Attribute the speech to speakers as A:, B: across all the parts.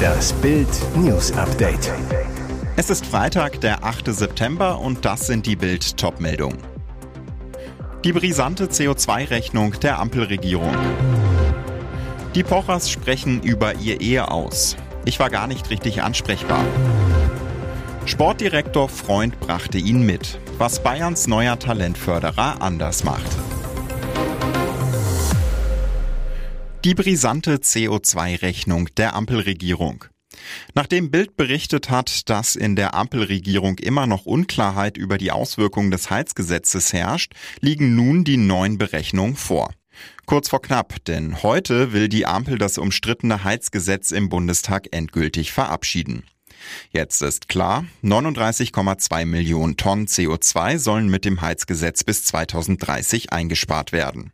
A: Das Bild News Update.
B: Es ist Freitag, der 8. September und das sind die Bild Topmeldungen. Die brisante CO2-Rechnung der Ampelregierung. Die Pochers sprechen über ihr Ehe aus. Ich war gar nicht richtig ansprechbar. Sportdirektor Freund brachte ihn mit, was Bayerns neuer Talentförderer anders macht. Die brisante CO2-Rechnung der Ampelregierung. Nachdem Bild berichtet hat, dass in der Ampelregierung immer noch Unklarheit über die Auswirkungen des Heizgesetzes herrscht, liegen nun die neuen Berechnungen vor. Kurz vor knapp, denn heute will die Ampel das umstrittene Heizgesetz im Bundestag endgültig verabschieden. Jetzt ist klar, 39,2 Millionen Tonnen CO2 sollen mit dem Heizgesetz bis 2030 eingespart werden.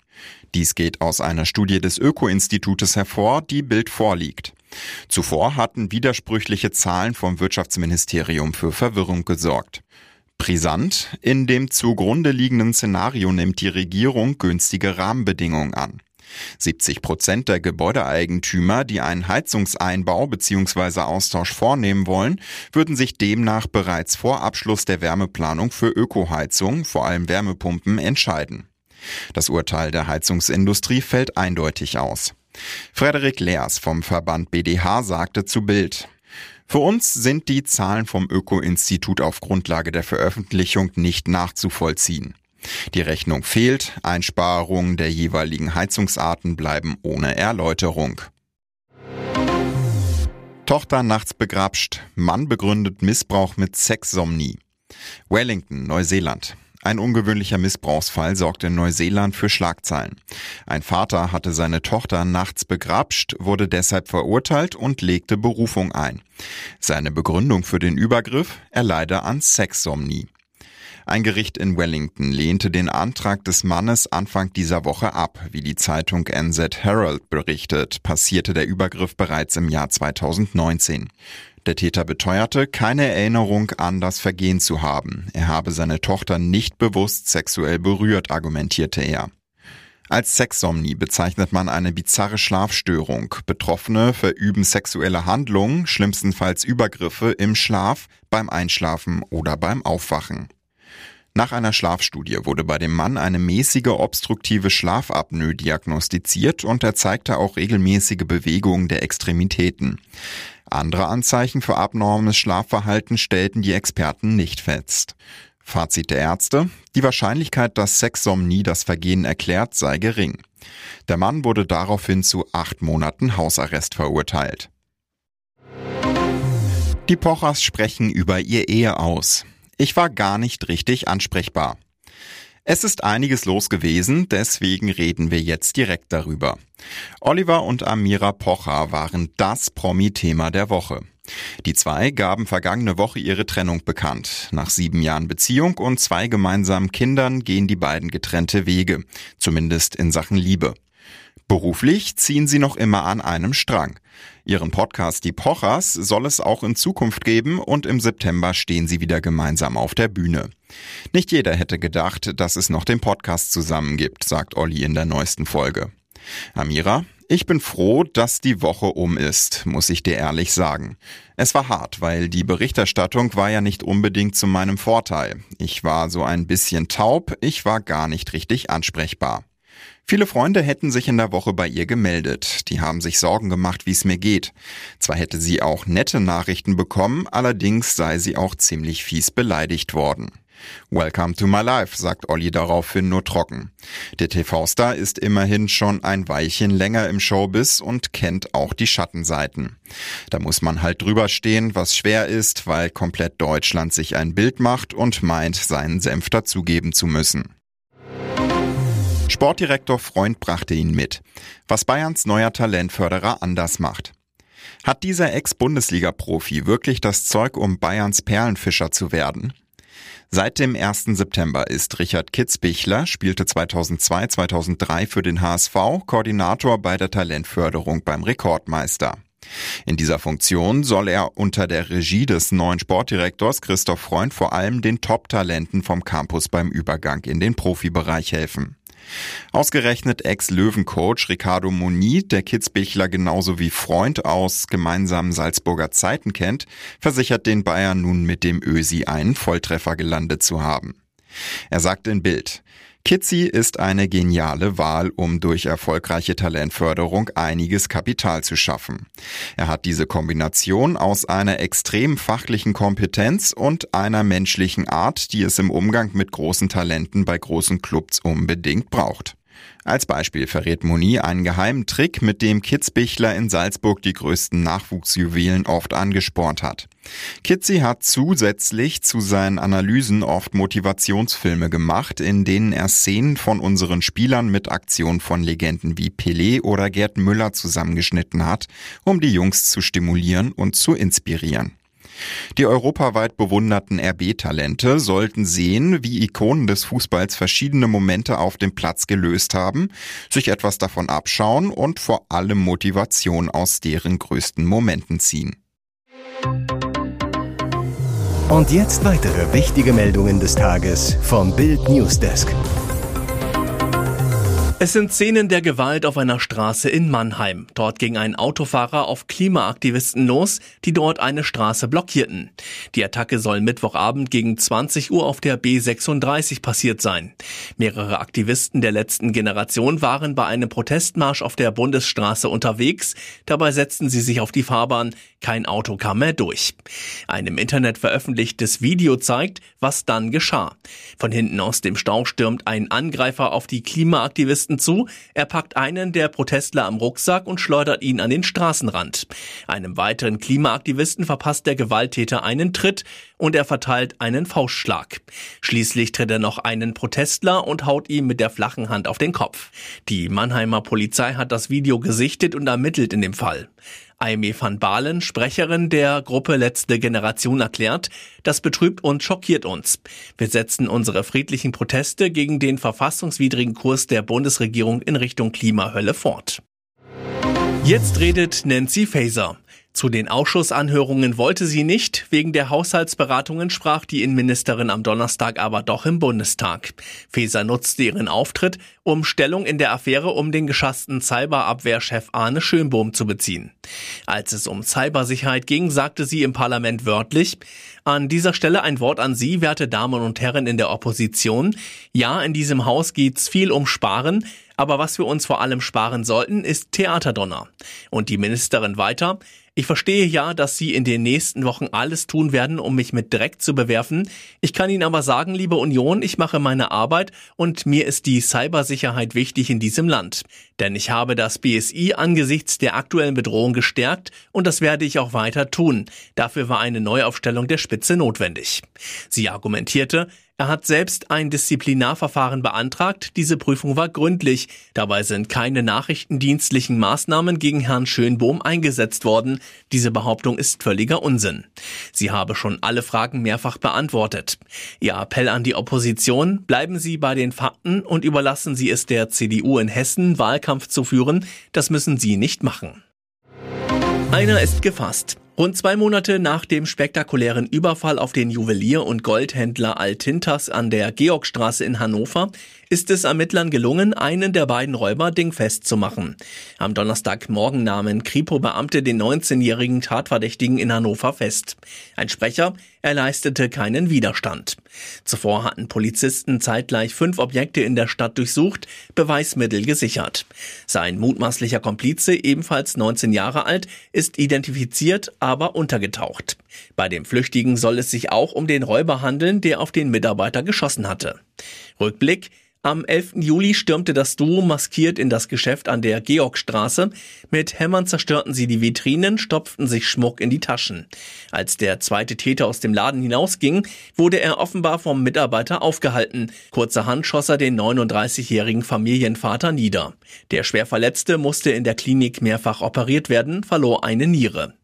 B: Dies geht aus einer Studie des Öko-Institutes hervor, die Bild vorliegt. Zuvor hatten widersprüchliche Zahlen vom Wirtschaftsministerium für Verwirrung gesorgt. Brisant, in dem zugrunde liegenden Szenario nimmt die Regierung günstige Rahmenbedingungen an. 70 Prozent der Gebäudeeigentümer, die einen Heizungseinbau bzw. Austausch vornehmen wollen, würden sich demnach bereits vor Abschluss der Wärmeplanung für Ökoheizung, vor allem Wärmepumpen, entscheiden. Das Urteil der Heizungsindustrie fällt eindeutig aus. Frederik Leers vom Verband BDH sagte zu Bild, für uns sind die Zahlen vom Öko-Institut auf Grundlage der Veröffentlichung nicht nachzuvollziehen. Die Rechnung fehlt, Einsparungen der jeweiligen Heizungsarten bleiben ohne Erläuterung. Tochter nachts begrapscht, Mann begründet Missbrauch mit Sexsomnie. Wellington, Neuseeland. Ein ungewöhnlicher Missbrauchsfall sorgte in Neuseeland für Schlagzeilen. Ein Vater hatte seine Tochter nachts begrapscht, wurde deshalb verurteilt und legte Berufung ein. Seine Begründung für den Übergriff, er leide an Sexsomnie. Ein Gericht in Wellington lehnte den Antrag des Mannes Anfang dieser Woche ab. Wie die Zeitung NZ Herald berichtet, passierte der Übergriff bereits im Jahr 2019. Der Täter beteuerte, keine Erinnerung an das Vergehen zu haben. Er habe seine Tochter nicht bewusst sexuell berührt, argumentierte er. Als Sexsomnie bezeichnet man eine bizarre Schlafstörung. Betroffene verüben sexuelle Handlungen, schlimmstenfalls Übergriffe im Schlaf, beim Einschlafen oder beim Aufwachen. Nach einer Schlafstudie wurde bei dem Mann eine mäßige obstruktive Schlafapnoe diagnostiziert und er zeigte auch regelmäßige Bewegungen der Extremitäten. Andere Anzeichen für abnormes Schlafverhalten stellten die Experten nicht fest. Fazit der Ärzte, die Wahrscheinlichkeit, dass Sexsomnie das Vergehen erklärt, sei gering. Der Mann wurde daraufhin zu acht Monaten Hausarrest verurteilt. Die Pochers sprechen über ihr Ehe aus. Ich war gar nicht richtig ansprechbar. Es ist einiges los gewesen, deswegen reden wir jetzt direkt darüber. Oliver und Amira Pocher waren das Promi-Thema der Woche. Die zwei gaben vergangene Woche ihre Trennung bekannt. Nach sieben Jahren Beziehung und zwei gemeinsamen Kindern gehen die beiden getrennte Wege, zumindest in Sachen Liebe. Beruflich ziehen sie noch immer an einem Strang. Ihren Podcast Die Pochers soll es auch in Zukunft geben und im September stehen sie wieder gemeinsam auf der Bühne. Nicht jeder hätte gedacht, dass es noch den Podcast zusammen gibt, sagt Olli in der neuesten Folge. Amira, ich bin froh, dass die Woche um ist, muss ich dir ehrlich sagen. Es war hart, weil die Berichterstattung war ja nicht unbedingt zu meinem Vorteil. Ich war so ein bisschen taub, ich war gar nicht richtig ansprechbar. Viele Freunde hätten sich in der Woche bei ihr gemeldet. Die haben sich Sorgen gemacht, wie es mir geht. Zwar hätte sie auch nette Nachrichten bekommen, allerdings sei sie auch ziemlich fies beleidigt worden. Welcome to my life, sagt Olli daraufhin nur trocken. Der TV-Star ist immerhin schon ein Weilchen länger im Showbiz und kennt auch die Schattenseiten. Da muss man halt drüber stehen, was schwer ist, weil komplett Deutschland sich ein Bild macht und meint, seinen Senf dazugeben zu müssen. Sportdirektor Freund brachte ihn mit, was Bayerns neuer Talentförderer anders macht. Hat dieser Ex-Bundesliga-Profi wirklich das Zeug, um Bayerns Perlenfischer zu werden? Seit dem 1. September ist Richard Kitzbichler, spielte 2002-2003 für den HSV, Koordinator bei der Talentförderung beim Rekordmeister. In dieser Funktion soll er unter der Regie des neuen Sportdirektors Christoph Freund vor allem den Top-Talenten vom Campus beim Übergang in den Profibereich helfen. Ausgerechnet Ex-Löwencoach Ricardo Moni, der Kitzbichler genauso wie Freund aus gemeinsamen Salzburger Zeiten kennt, versichert den Bayern nun mit dem Ösi einen Volltreffer gelandet zu haben. Er sagt in Bild, Kitzi ist eine geniale Wahl, um durch erfolgreiche Talentförderung einiges Kapital zu schaffen. Er hat diese Kombination aus einer extrem fachlichen Kompetenz und einer menschlichen Art, die es im Umgang mit großen Talenten bei großen Clubs unbedingt braucht. Als Beispiel verrät Moni einen geheimen Trick, mit dem Kitzbichler in Salzburg die größten Nachwuchsjuwelen oft angespornt hat. Kitzi hat zusätzlich zu seinen Analysen oft Motivationsfilme gemacht, in denen er Szenen von unseren Spielern mit Aktionen von Legenden wie Pelé oder Gerd Müller zusammengeschnitten hat, um die Jungs zu stimulieren und zu inspirieren. Die europaweit bewunderten RB-Talente sollten sehen, wie Ikonen des Fußballs verschiedene Momente auf dem Platz gelöst haben, sich etwas davon abschauen und vor allem Motivation aus deren größten Momenten ziehen.
A: Und jetzt weitere wichtige Meldungen des Tages vom Bild Newsdesk.
C: Es sind Szenen der Gewalt auf einer Straße in Mannheim. Dort ging ein Autofahrer auf Klimaaktivisten los, die dort eine Straße blockierten. Die Attacke soll Mittwochabend gegen 20 Uhr auf der B36 passiert sein. Mehrere Aktivisten der letzten Generation waren bei einem Protestmarsch auf der Bundesstraße unterwegs. Dabei setzten sie sich auf die Fahrbahn. Kein Auto kam mehr durch. Ein im Internet veröffentlichtes Video zeigt, was dann geschah. Von hinten aus dem Stau stürmt ein Angreifer auf die Klimaaktivisten Polizisten zu. Er packt einen der Protestler am Rucksack und schleudert ihn an den Straßenrand. Einem weiteren Klimaaktivisten verpasst der Gewalttäter einen Tritt und er verteilt einen Faustschlag. Schließlich tritt er noch einen Protestler und haut ihm mit der flachen Hand auf den Kopf. Die Mannheimer Polizei hat das Video gesichtet und ermittelt in dem Fall. Aimee van Balen, Sprecherin der Gruppe Letzte Generation, erklärt, das betrübt und schockiert uns. Wir setzen unsere friedlichen Proteste gegen den verfassungswidrigen Kurs der Bundesregierung in Richtung Klimahölle fort. Jetzt redet Nancy Faeser. Zu den Ausschussanhörungen wollte sie nicht. Wegen der Haushaltsberatungen sprach die Innenministerin am Donnerstag aber doch im Bundestag. Faeser nutzte ihren Auftritt, um Stellung in der Affäre um den geschassten Cyberabwehrchef Arne Schönbohm zu beziehen. Als es um Cybersicherheit ging, sagte sie im Parlament wörtlich, an dieser Stelle ein Wort an Sie, werte Damen und Herren in der Opposition. Ja, in diesem Haus geht's viel um Sparen, aber was wir uns vor allem sparen sollten, ist Theaterdonner. Und die Ministerin weiter, ich verstehe ja, dass Sie in den nächsten Wochen alles tun werden, um mich mit Dreck zu bewerfen. Ich kann Ihnen aber sagen, liebe Union, ich mache meine Arbeit und mir ist die Cybersicherheit wichtig in diesem Land. Denn ich habe das BSI angesichts der aktuellen Bedrohung gestärkt und das werde ich auch weiter tun. Dafür war eine Neuaufstellung der Spitze notwendig. Sie argumentierte, er hat selbst ein Disziplinarverfahren beantragt. Diese Prüfung war gründlich. Dabei sind keine nachrichtendienstlichen Maßnahmen gegen Herrn Schönbohm eingesetzt worden. Diese Behauptung ist völliger Unsinn. Sie habe schon alle Fragen mehrfach beantwortet. Ihr Appell an die Opposition, bleiben Sie bei den Fakten und überlassen Sie es der CDU in Hessen, Wahlkampf zu führen. Das müssen Sie nicht machen. Einer ist gefasst. Rund zwei Monate nach dem spektakulären Überfall auf den Juwelier und Goldhändler Altintas an der Georgstraße in Hannover ist es Ermittlern gelungen, einen der beiden Räuber dingfest zu machen. Am Donnerstagmorgen nahmen Kripo-Beamte den 19-jährigen Tatverdächtigen in Hannover fest. Ein Sprecher, er leistete keinen Widerstand. Zuvor hatten Polizisten zeitgleich fünf Objekte in der Stadt durchsucht, Beweismittel gesichert. Sein mutmaßlicher Komplize, ebenfalls 19 Jahre alt, ist identifiziert, aber untergetaucht. Bei dem Flüchtigen soll es sich auch um den Räuber handeln, der auf den Mitarbeiter geschossen hatte. Rückblick am 11. Juli stürmte das Duo maskiert in das Geschäft an der Georgstraße. Mit Hämmern zerstörten sie die Vitrinen, stopften sich Schmuck in die Taschen. Als der zweite Täter aus dem Laden hinausging, wurde er offenbar vom Mitarbeiter aufgehalten. Kurzerhand schoss er den 39-jährigen Familienvater nieder. Der Schwerverletzte musste in der Klinik mehrfach operiert werden, verlor eine Niere.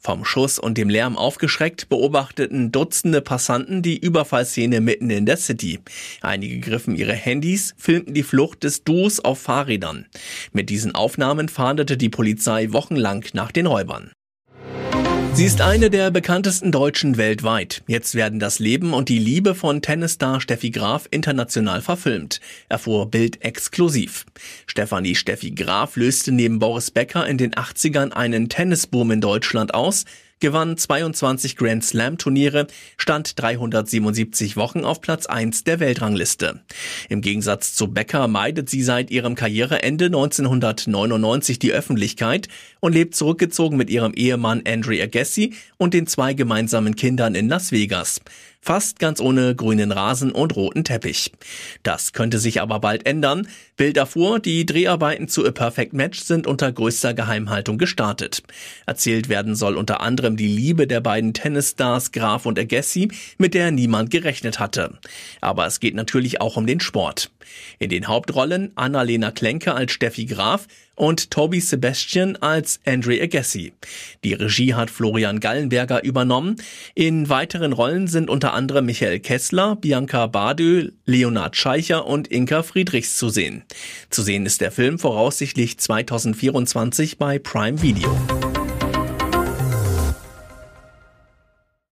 C: Vom Schuss und dem Lärm aufgeschreckt beobachteten Dutzende Passanten die Überfallszene mitten in der City. Einige griffen ihre Handys Handys filmten die Flucht des Duos auf Fahrrädern. Mit diesen Aufnahmen fahndete die Polizei wochenlang nach den Räubern. Sie ist eine der bekanntesten Deutschen weltweit. Jetzt werden das Leben und die Liebe von Tennisstar Steffi Graf international verfilmt, erfuhr Bild exklusiv. Stefanie Steffi Graf löste neben Boris Becker in den 80ern einen Tennisboom in Deutschland aus, gewann 22 Grand Slam Turniere, stand 377 Wochen auf Platz 1 der Weltrangliste. Im Gegensatz zu Becker meidet sie seit ihrem Karriereende 1999 die Öffentlichkeit und lebt zurückgezogen mit ihrem Ehemann Andre Agassi und den zwei gemeinsamen Kindern in Las Vegas fast ganz ohne grünen Rasen und roten Teppich. Das könnte sich aber bald ändern. Bild erfuhr, die Dreharbeiten zu A Perfect Match sind unter größter Geheimhaltung gestartet. Erzählt werden soll unter anderem die Liebe der beiden Tennisstars Graf und Agassi, mit der niemand gerechnet hatte. Aber es geht natürlich auch um den Sport. In den Hauptrollen Annalena Klenke als Steffi Graf und Toby Sebastian als Andre Agassi. Die Regie hat Florian Gallenberger übernommen. In weiteren Rollen sind unter anderem Michael Kessler, Bianca Badö, Leonard Scheicher und Inka Friedrichs zu sehen. Zu sehen ist der Film voraussichtlich 2024 bei Prime Video.